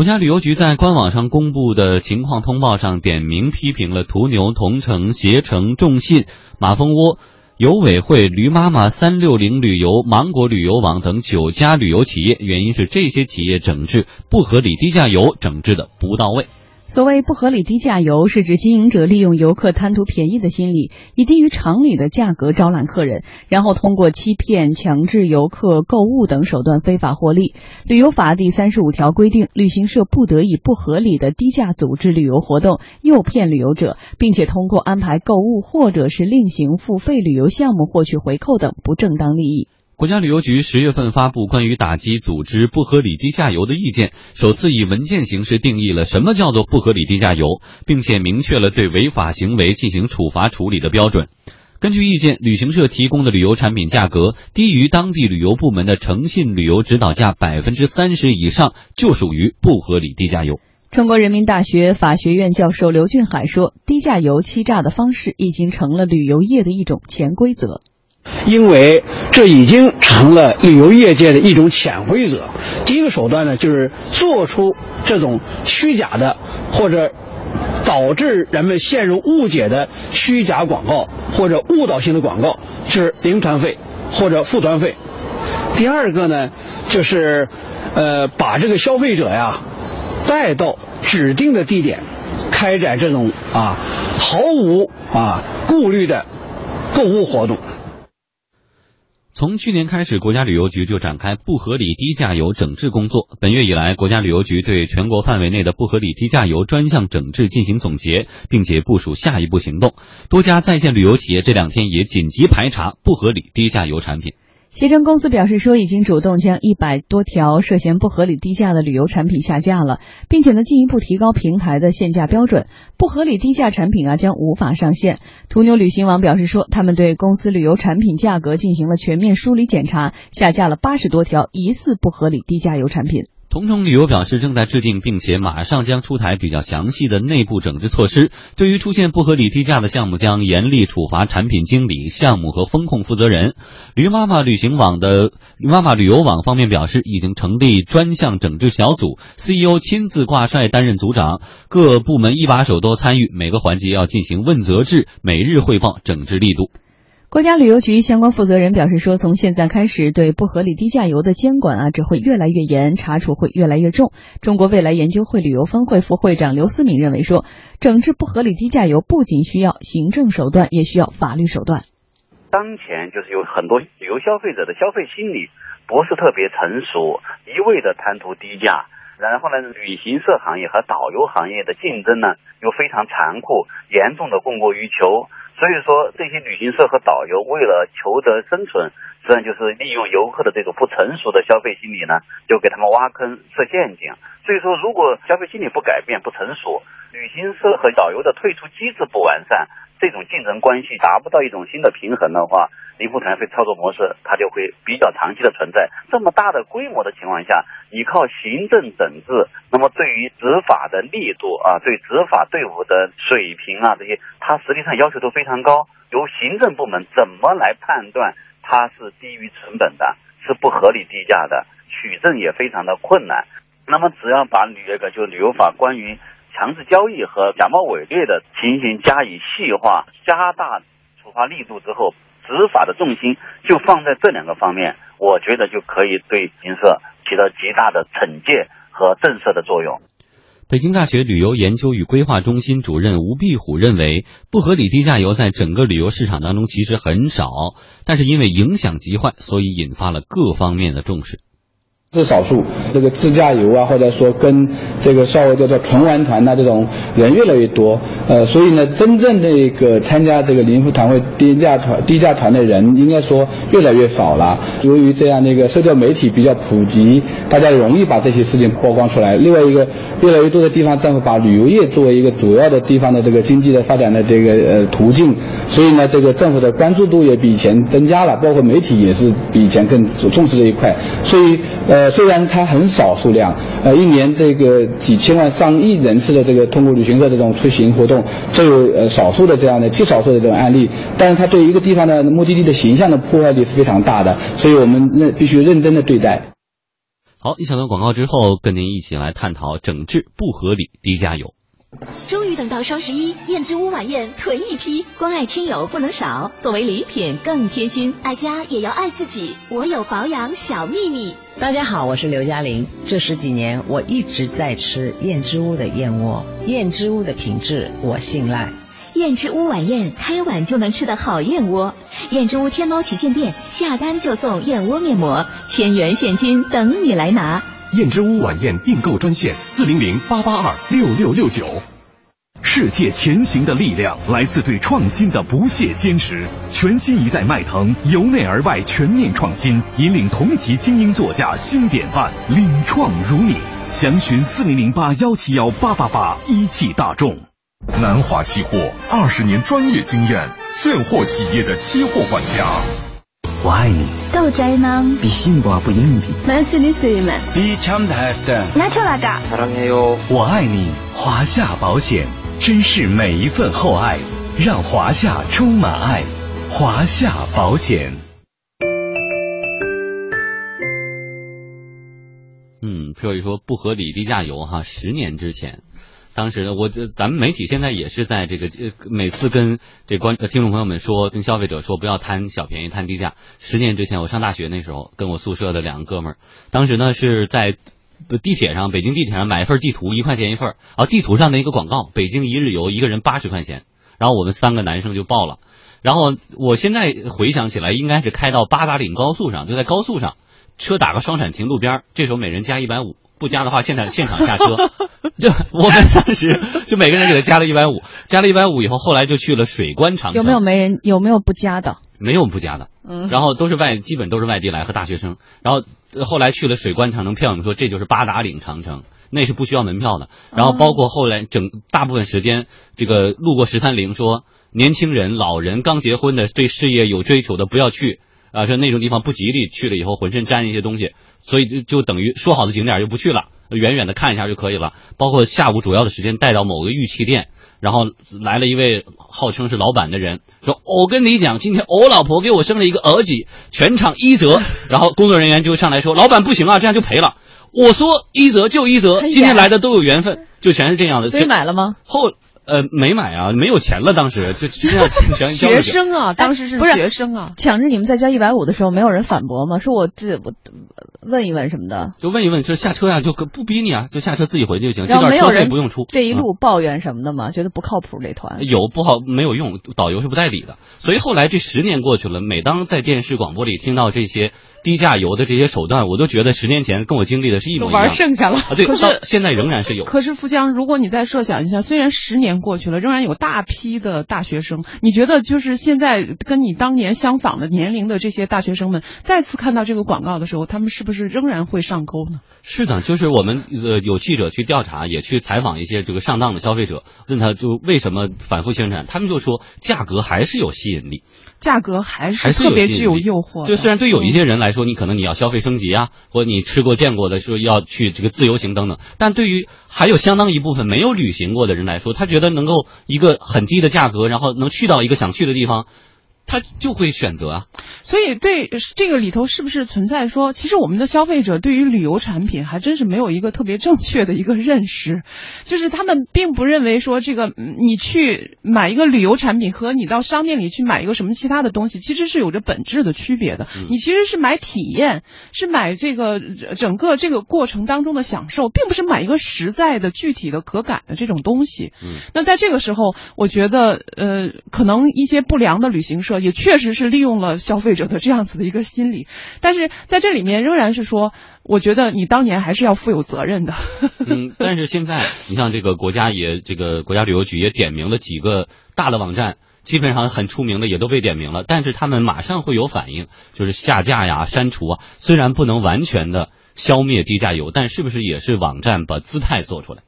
国家旅游局在官网上公布的情况通报上点名批评了途牛、同城、携程、众信、马蜂窝、游委会、驴妈妈、三六零旅游、芒果旅游网等九家旅游企业，原因是这些企业整治不合理低价游整治的不到位。所谓不合理低价游，是指经营者利用游客贪图便宜的心理，以低于常理的价格招揽客人，然后通过欺骗、强制游客购物等手段非法获利。旅游法第三十五条规定，旅行社不得以不合理的低价组织旅游活动，诱骗旅游者，并且通过安排购物或者是另行付费旅游项目获取回扣等不正当利益。国家旅游局十月份发布关于打击组织不合理低价游的意见，首次以文件形式定义了什么叫做不合理低价游，并且明确了对违法行为进行处罚处理的标准。根据意见，旅行社提供的旅游产品价格低于当地旅游部门的诚信旅游指导价百分之三十以上，就属于不合理低价游。中国人民大学法学院教授刘俊海说：“低价游欺诈的方式已经成了旅游业的一种潜规则。”因为这已经成了旅游业界的一种潜规则。第一个手段呢，就是做出这种虚假的或者导致人们陷入误解的虚假广告或者误导性的广告，就是零团费或者负团费。第二个呢，就是呃把这个消费者呀带到指定的地点，开展这种啊毫无啊顾虑的购物活动。从去年开始，国家旅游局就展开不合理低价游整治工作。本月以来，国家旅游局对全国范围内的不合理低价游专项整治进行总结，并且部署下一步行动。多家在线旅游企业这两天也紧急排查不合理低价游产品。携程公司表示说，已经主动将一百多条涉嫌不合理低价的旅游产品下架了，并且呢进一步提高平台的限价标准，不合理低价产品啊将无法上线。途牛旅行网表示说，他们对公司旅游产品价格进行了全面梳理检查，下架了八十多条疑似不合理低价游产品。同程旅游表示，正在制定并且马上将出台比较详细的内部整治措施。对于出现不合理低价的项目，将严厉处罚产品经理、项目和风控负责人。驴妈妈旅行网的驴妈妈旅游网方面表示，已经成立专项整治小组，CEO 亲自挂帅担任组长，各部门一把手都参与，每个环节要进行问责制，每日汇报整治力度。国家旅游局相关负责人表示说，从现在开始，对不合理低价游的监管啊，只会越来越严，查处会越来越重。中国未来研究会旅游分会副会长刘思敏认为说，整治不合理低价游不仅需要行政手段，也需要法律手段。当前就是有很多旅游消费者的消费心理不是特别成熟，一味的贪图低价，然后呢，旅行社行业和导游行业的竞争呢又非常残酷，严重的供过于求。所以说，这些旅行社和导游为了求得生存，实际上就是利用游客的这种不成熟的消费心理呢，就给他们挖坑设陷阱。所以说，如果消费心理不改变、不成熟，旅行社和导游的退出机制不完善。这种竞争关系达不到一种新的平衡的话，零付团费操作模式它就会比较长期的存在。这么大的规模的情况下，你靠行政整治，那么对于执法的力度啊，对执法队伍的水平啊这些，它实际上要求都非常高。由行政部门怎么来判断它是低于成本的，是不合理低价的，取证也非常的困难。那么只要把旅那个就旅游法关于。强制交易和假冒伪劣的情形加以细化，加大处罚力度之后，执法的重心就放在这两个方面，我觉得就可以对旅行社起到极大的惩戒和震慑的作用。北京大学旅游研究与规划中心主任吴碧虎认为，不合理低价游在整个旅游市场当中其实很少，但是因为影响极坏，所以引发了各方面的重视。是少数，这个自驾游啊，或者说跟这个稍微叫做纯玩团呐，这种人越来越多，呃，所以呢，真正那个参加这个零付团或低价团、低价团的人，应该说越来越少了。由于这样的一个社交媒体比较普及，大家容易把这些事情曝光出来。另外一个，越来越多的地方政府把旅游业作为一个主要的地方的这个经济的发展的这个呃途径，所以呢，这个政府的关注度也比以前增加了，包括媒体也是比以前更重视这一块，所以呃。呃，虽然它很少数量，呃，一年这个几千万、上亿人次的这个通过旅行社这种出行活动，这有呃少数的这样的极少数的这种案例，但是它对一个地方的目的地的形象的破坏力是非常大的，所以我们那必须认真的对待。好，一小段广告之后，跟您一起来探讨整治不合理低价游。终于等到双十一，燕之屋晚宴囤一批，关爱亲友不能少，作为礼品更贴心。爱家也要爱自己，我有保养小秘密。大家好，我是刘嘉玲。这十几年我一直在吃燕之屋的燕窝，燕之屋的品质我信赖。燕之屋晚宴，开碗就能吃的好燕窝。燕之屋天猫旗舰店下单就送燕窝面膜，千元现金等你来拿。燕之屋晚宴订购专线：四零零八八二六六六九。世界前行的力量来自对创新的不懈坚持。全新一代迈腾由内而外全面创新，引领同级精英座驾新典范，领创如你。详询四零零八幺七幺八八八，一汽大众。南华期货二十年专业经验，现货企业的期货管家。我爱你。豆仔남比幸福不硬币。만스니스이만比참다했다 나초라가 사랑해요。我爱你，华夏保险，珍视每一份厚爱，让华夏充满爱。华夏保险。嗯，说一说不合理低价油哈，十年之前。 当时呢，我这咱们媒体现在也是在这个呃每次跟这观听众朋友们说，跟消费者说不要贪小便宜贪低价。十年之前我上大学那时候，跟我宿舍的两个哥们儿，当时呢是在地铁上，北京地铁上买一份地图，一块钱一份儿，啊地图上的一个广告，北京一日游一个人八十块钱，然后我们三个男生就报了。然后我现在回想起来，应该是开到八达岭高速上，就在高速上，车打个双闪停路边，这时候每人加一百五。不加的话，现场现场下车。就我们当时就每个人给他加了一百五，加了一百五以后，后来就去了水关长城。有没有没人？有没有不加的？没有不加的。嗯。然后都是外，基本都是外地来和大学生。然后后来去了水关长城，骗我们说这就是八达岭长城，那是不需要门票的。然后包括后来整大部分时间，这个路过十三陵，说年轻人、老人、刚结婚的、对事业有追求的不要去啊，说那种地方不吉利，去了以后浑身沾一些东西。所以就就等于说好的景点就不去了，远远的看一下就可以了。包括下午主要的时间带到某个玉器店，然后来了一位号称是老板的人，说：“我跟你讲，今天我老婆给我生了一个儿子，全场一折。”然后工作人员就上来说：“老板不行啊，这样就赔了。”我说：“一折就一折，今天来的都有缘分，就全是这样的。”所以买了吗？后。呃，没买啊，没有钱了。当时就这样，学生啊，当时是学生啊，抢着你们在交一百五的时候，没有人反驳吗？说我这我问一问什么的，就问一问，就下车呀，就不逼你啊，就下车自己回去就行。这段车费不用出。这一路抱怨什么的吗？觉得不靠谱这团有不好没有用，导游是不带理的。所以后来这十年过去了，每当在电视广播里听到这些低价游的这些手段，我都觉得十年前跟我经历的是一模一样。玩剩下了，对，可是现在仍然是有。可是富江，如果你再设想一下，虽然十年过去了，仍然有。大批的大学生，你觉得就是现在跟你当年相仿的年龄的这些大学生们，再次看到这个广告的时候，他们是不是仍然会上钩呢？是的，就是我们呃有记者去调查，也去采访一些这个上当的消费者，问他就为什么反复宣传，他们就说价格还是有吸引力，价格还是特别具有诱惑。就虽然对有一些人来来说，你可能你要消费升级啊，或者你吃过见过的说要去这个自由行等等，但对于还有相当一部分没有旅行过的人来说，他觉得能够一个。很低的价格，然后能去到一个想去的地方。他就会选择啊，所以对这个里头是不是存在说，其实我们的消费者对于旅游产品还真是没有一个特别正确的一个认识，就是他们并不认为说这个你去买一个旅游产品和你到商店里去买一个什么其他的东西，其实是有着本质的区别的。你其实是买体验，是买这个整个这个过程当中的享受，并不是买一个实在的、具体的、可感的这种东西。嗯，那在这个时候，我觉得呃，可能一些不良的旅行社。也确实是利用了消费者的这样子的一个心理，但是在这里面仍然是说，我觉得你当年还是要负有责任的。嗯，但是现在你像这个国家也这个国家旅游局也点名了几个大的网站，基本上很出名的也都被点名了，但是他们马上会有反应，就是下架呀、删除啊。虽然不能完全的消灭低价游，但是不是也是网站把姿态做出来？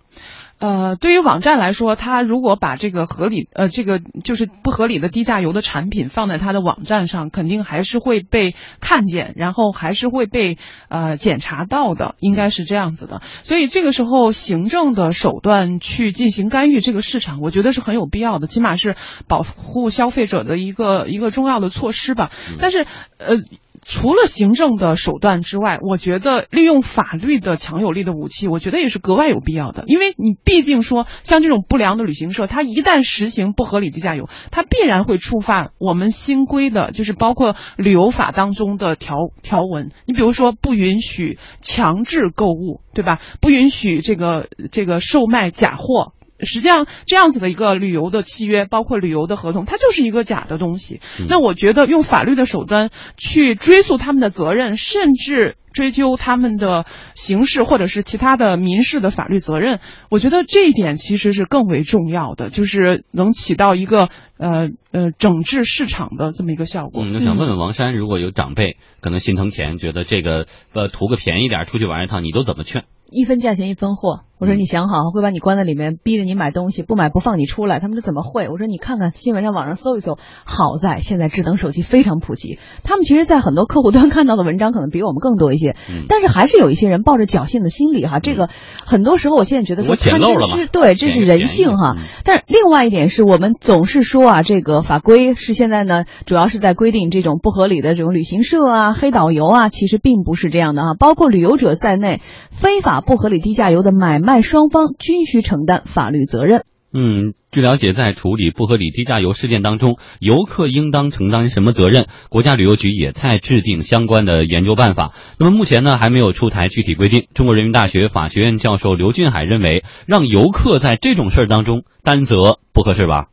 呃，对于网站来说，它如果把这个合理呃这个就是不合理的低价游的产品放在它的网站上，肯定还是会被看见，然后还是会被呃检查到的，应该是这样子的。所以这个时候，行政的手段去进行干预这个市场，我觉得是很有必要的，起码是保护消费者的一个一个重要的措施吧。但是呃。除了行政的手段之外，我觉得利用法律的强有力的武器，我觉得也是格外有必要的。因为你毕竟说，像这种不良的旅行社，它一旦实行不合理低价游，它必然会触犯我们新规的，就是包括旅游法当中的条条文。你比如说，不允许强制购物，对吧？不允许这个这个售卖假货。实际上，这样子的一个旅游的契约，包括旅游的合同，它就是一个假的东西。那我觉得用法律的手段去追溯他们的责任，甚至追究他们的刑事或者是其他的民事的法律责任，我觉得这一点其实是更为重要的，就是能起到一个呃呃整治市场的这么一个效果。嗯，就想问问王山，如果有长辈可能心疼钱，觉得这个呃图个便宜点出去玩一趟，你都怎么劝？一分价钱一分货。我说你想好，会把你关在里面，逼着你买东西，不买不放你出来。他们说怎么会？我说你看看新闻上网上搜一搜。好在现在智能手机非常普及，他们其实，在很多客户端看到的文章可能比我们更多一些。但是还是有一些人抱着侥幸的心理哈。这个很多时候，我现在觉得说贪嗔痴，对，这是人性哈。但是另外一点是我们总是说啊，这个法规是现在呢，主要是在规定这种不合理的这种旅行社啊、黑导游啊，其实并不是这样的啊。包括旅游者在内，非法不合理低价游的买卖双方均需承担法律责任。嗯，据了解，在处理不合理低价游事件当中，游客应当承担什么责任？国家旅游局也在制定相关的研究办法。那么目前呢，还没有出台具体规定。中国人民大学法学院教授刘俊海认为，让游客在这种事儿当中担责不合适吧？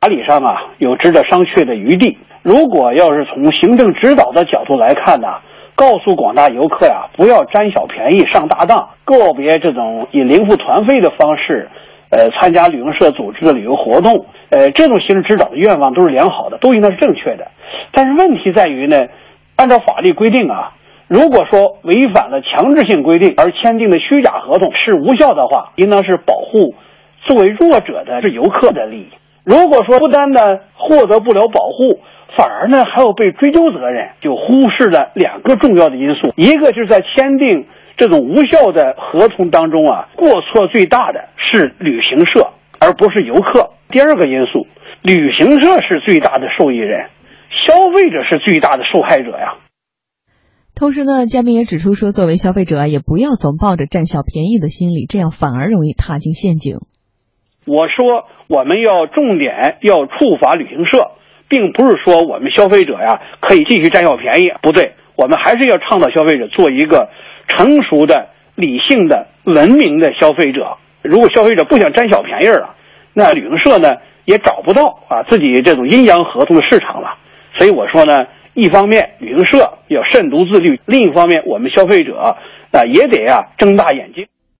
法理上啊，有值得商榷的余地。如果要是从行政指导的角度来看呢？告诉广大游客呀，不要占小便宜上大当，个别这种以零付团费的方式，呃，参加旅行社组织的旅游活动，呃，这种形式指导的愿望都是良好的，都应该是正确的。但是问题在于呢，按照法律规定啊，如果说违反了强制性规定而签订的虚假合同是无效的话，应当是保护作为弱者的是游客的利益。如果说不单单获得不了保护，反而呢，还要被追究责任，就忽视了两个重要的因素。一个就是在签订这种无效的合同当中啊，过错最大的是旅行社，而不是游客。第二个因素，旅行社是最大的受益人，消费者是最大的受害者呀。同时呢，嘉宾也指出说，作为消费者啊，也不要总抱着占小便宜的心理，这样反而容易踏进陷阱。我说，我们要重点要处罚旅行社。并不是说我们消费者呀可以继续占小便宜，不对，我们还是要倡导消费者做一个成熟的、理性的、文明的消费者。如果消费者不想占小便宜了，那旅行社呢也找不到啊自己这种阴阳合同的市场了。所以我说呢，一方面旅行社要慎独自律，另一方面我们消费者啊也得啊睁大眼睛。